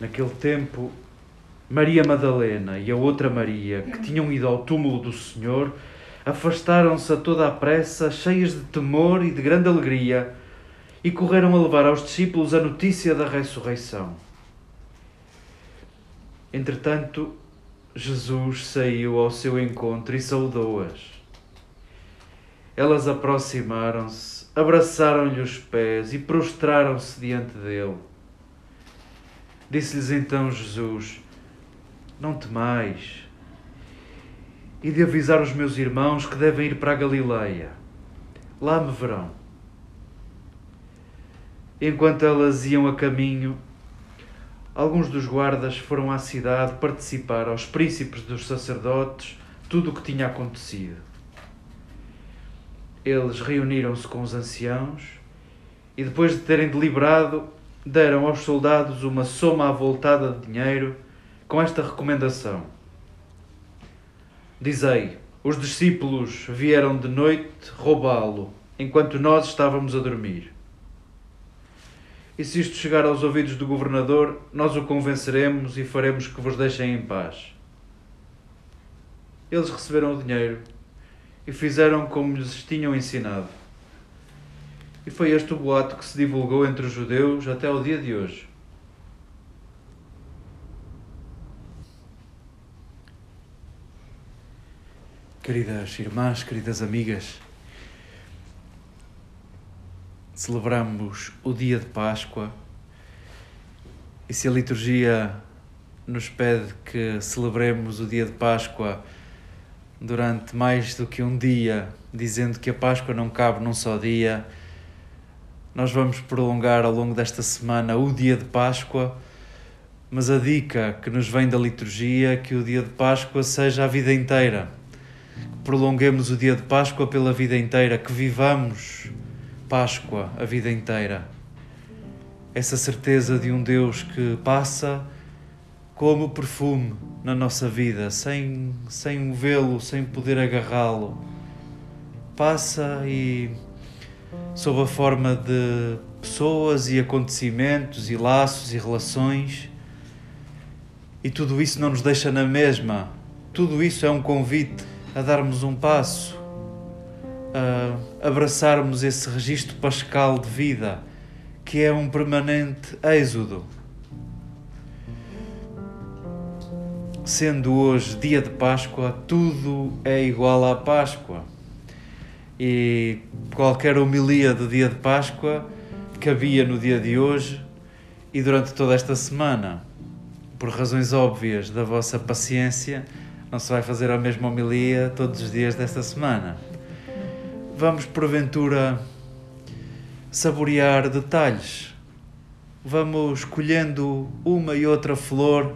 Naquele tempo, Maria Madalena e a outra Maria, que tinham ido ao túmulo do Senhor, afastaram-se a toda a pressa, cheias de temor e de grande alegria, e correram a levar aos discípulos a notícia da ressurreição. Entretanto, Jesus saiu ao seu encontro e saudou-as. Elas aproximaram-se, abraçaram-lhe os pés e prostraram-se diante dele. Disse-lhes então Jesus: Não temais, e de avisar os meus irmãos que devem ir para a Galileia. Lá me verão. Enquanto elas iam a caminho, alguns dos guardas foram à cidade participar aos príncipes dos sacerdotes tudo o que tinha acontecido. Eles reuniram-se com os anciãos e, depois de terem deliberado, deram aos soldados uma soma avultada de dinheiro com esta recomendação: Dizei, os discípulos vieram de noite roubá-lo, enquanto nós estávamos a dormir. E se isto chegar aos ouvidos do governador, nós o convenceremos e faremos que vos deixem em paz. Eles receberam o dinheiro e fizeram como lhes tinham ensinado. E foi este o boato que se divulgou entre os judeus até o dia de hoje. Queridas irmãs, queridas amigas, celebramos o dia de Páscoa e se a liturgia nos pede que celebremos o dia de Páscoa durante mais do que um dia, dizendo que a Páscoa não cabe num só dia, nós vamos prolongar ao longo desta semana o dia de Páscoa, mas a dica que nos vem da liturgia é que o dia de Páscoa seja a vida inteira. Que prolonguemos o dia de Páscoa pela vida inteira, que vivamos Páscoa a vida inteira. Essa certeza de um Deus que passa como perfume na nossa vida, sem, sem vê-lo, sem poder agarrá-lo. Passa e sob a forma de pessoas e acontecimentos e laços e relações. E tudo isso não nos deixa na mesma. Tudo isso é um convite a darmos um passo, a abraçarmos esse registro pascal de vida, que é um permanente êxodo. Sendo hoje dia de Páscoa, tudo é igual à Páscoa e qualquer homilia do dia de Páscoa cabia no dia de hoje e durante toda esta semana. Por razões óbvias da vossa paciência, não se vai fazer a mesma homilia todos os dias desta semana. Vamos, porventura, saborear detalhes. Vamos escolhendo uma e outra flor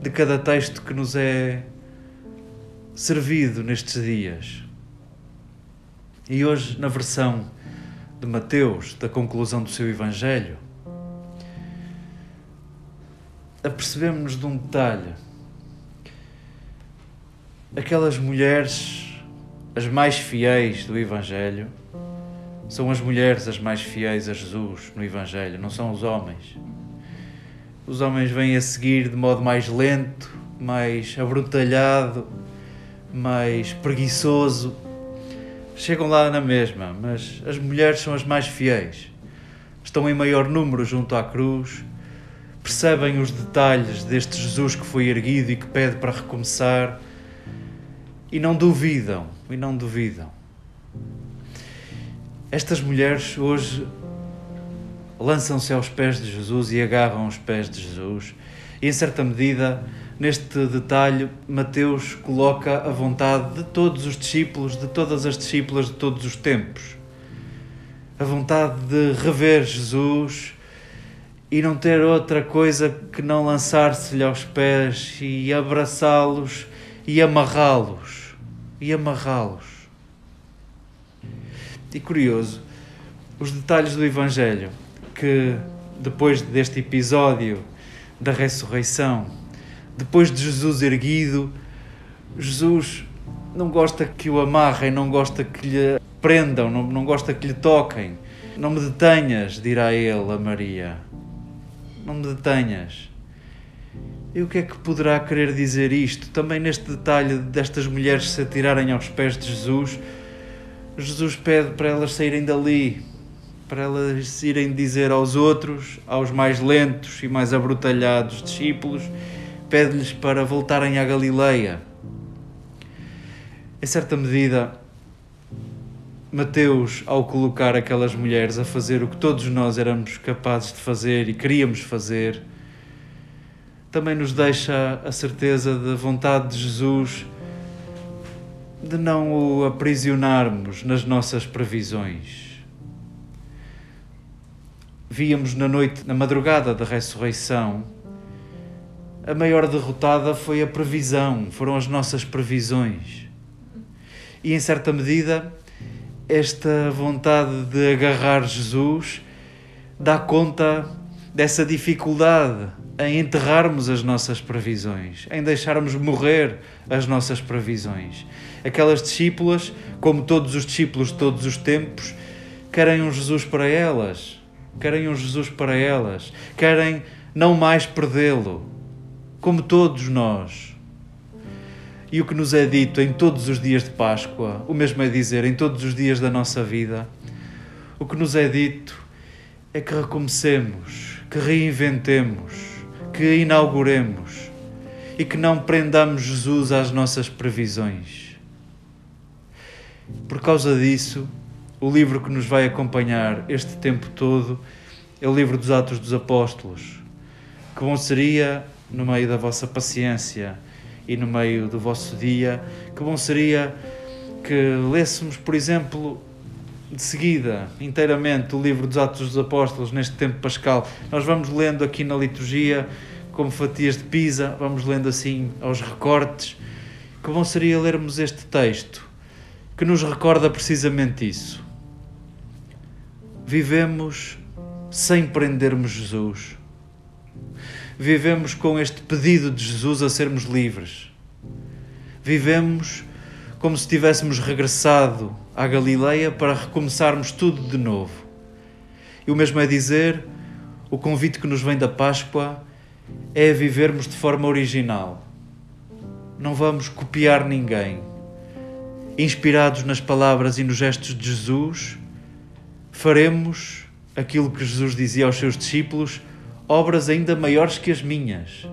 de cada texto que nos é servido nestes dias. E hoje, na versão de Mateus, da conclusão do seu Evangelho, apercebemos-nos de um detalhe. Aquelas mulheres, as mais fiéis do Evangelho, são as mulheres as mais fiéis a Jesus no Evangelho, não são os homens. Os homens vêm a seguir de modo mais lento, mais abrutalhado, mais preguiçoso chegam lá na mesma, mas as mulheres são as mais fiéis. Estão em maior número junto à cruz, percebem os detalhes deste Jesus que foi erguido e que pede para recomeçar e não duvidam, e não duvidam. Estas mulheres hoje lançam-se aos pés de Jesus e agarram os pés de Jesus, e em certa medida Neste detalhe, Mateus coloca a vontade de todos os discípulos, de todas as discípulas de todos os tempos. A vontade de rever Jesus e não ter outra coisa que não lançar-se-lhe aos pés e abraçá-los e amarrá-los. E amarrá-los. E curioso, os detalhes do Evangelho que depois deste episódio da ressurreição depois de Jesus erguido, Jesus não gosta que o amarrem, não gosta que lhe prendam, não, não gosta que lhe toquem. Não me detenhas, dirá ele a Maria. Não me detenhas. E o que é que poderá querer dizer isto? Também neste detalhe destas mulheres se atirarem aos pés de Jesus, Jesus pede para elas saírem dali, para elas irem dizer aos outros, aos mais lentos e mais abrutalhados discípulos, pede-lhes para voltarem à Galileia. Em certa medida, Mateus, ao colocar aquelas mulheres a fazer o que todos nós éramos capazes de fazer e queríamos fazer, também nos deixa a certeza da vontade de Jesus de não o aprisionarmos nas nossas previsões. Víamos na noite, na madrugada da ressurreição, a maior derrotada foi a previsão, foram as nossas previsões. E em certa medida, esta vontade de agarrar Jesus dá conta dessa dificuldade em enterrarmos as nossas previsões, em deixarmos morrer as nossas previsões. Aquelas discípulas, como todos os discípulos de todos os tempos, querem um Jesus para elas, querem um Jesus para elas, querem não mais perdê-lo, como todos nós. E o que nos é dito em todos os dias de Páscoa, o mesmo é dizer em todos os dias da nossa vida, o que nos é dito é que recomecemos, que reinventemos, que inauguremos e que não prendamos Jesus às nossas previsões. Por causa disso, o livro que nos vai acompanhar este tempo todo é o livro dos Atos dos Apóstolos. Que bom seria, no meio da vossa paciência, e no meio do vosso dia. Que bom seria que lêssemos, por exemplo, de seguida, inteiramente, o livro dos Atos dos Apóstolos neste tempo pascal. Nós vamos lendo aqui na liturgia, como fatias de pisa, vamos lendo assim aos recortes. Que bom seria lermos este texto, que nos recorda precisamente isso. Vivemos sem prendermos Jesus vivemos com este pedido de Jesus a sermos livres. Vivemos como se tivéssemos regressado à Galileia para recomeçarmos tudo de novo. E o mesmo é dizer, o convite que nos vem da Páscoa é vivermos de forma original. Não vamos copiar ninguém. Inspirados nas palavras e nos gestos de Jesus, faremos aquilo que Jesus dizia aos seus discípulos obras ainda maiores que as minhas.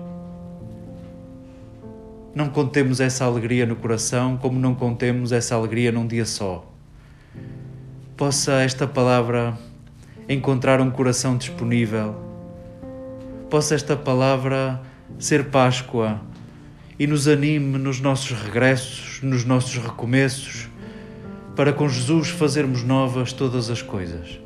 Não contemos essa alegria no coração como não contemos essa alegria num dia só. Possa esta palavra encontrar um coração disponível. Possa esta palavra ser Páscoa e nos anime nos nossos regressos, nos nossos recomeços, para com Jesus fazermos novas todas as coisas.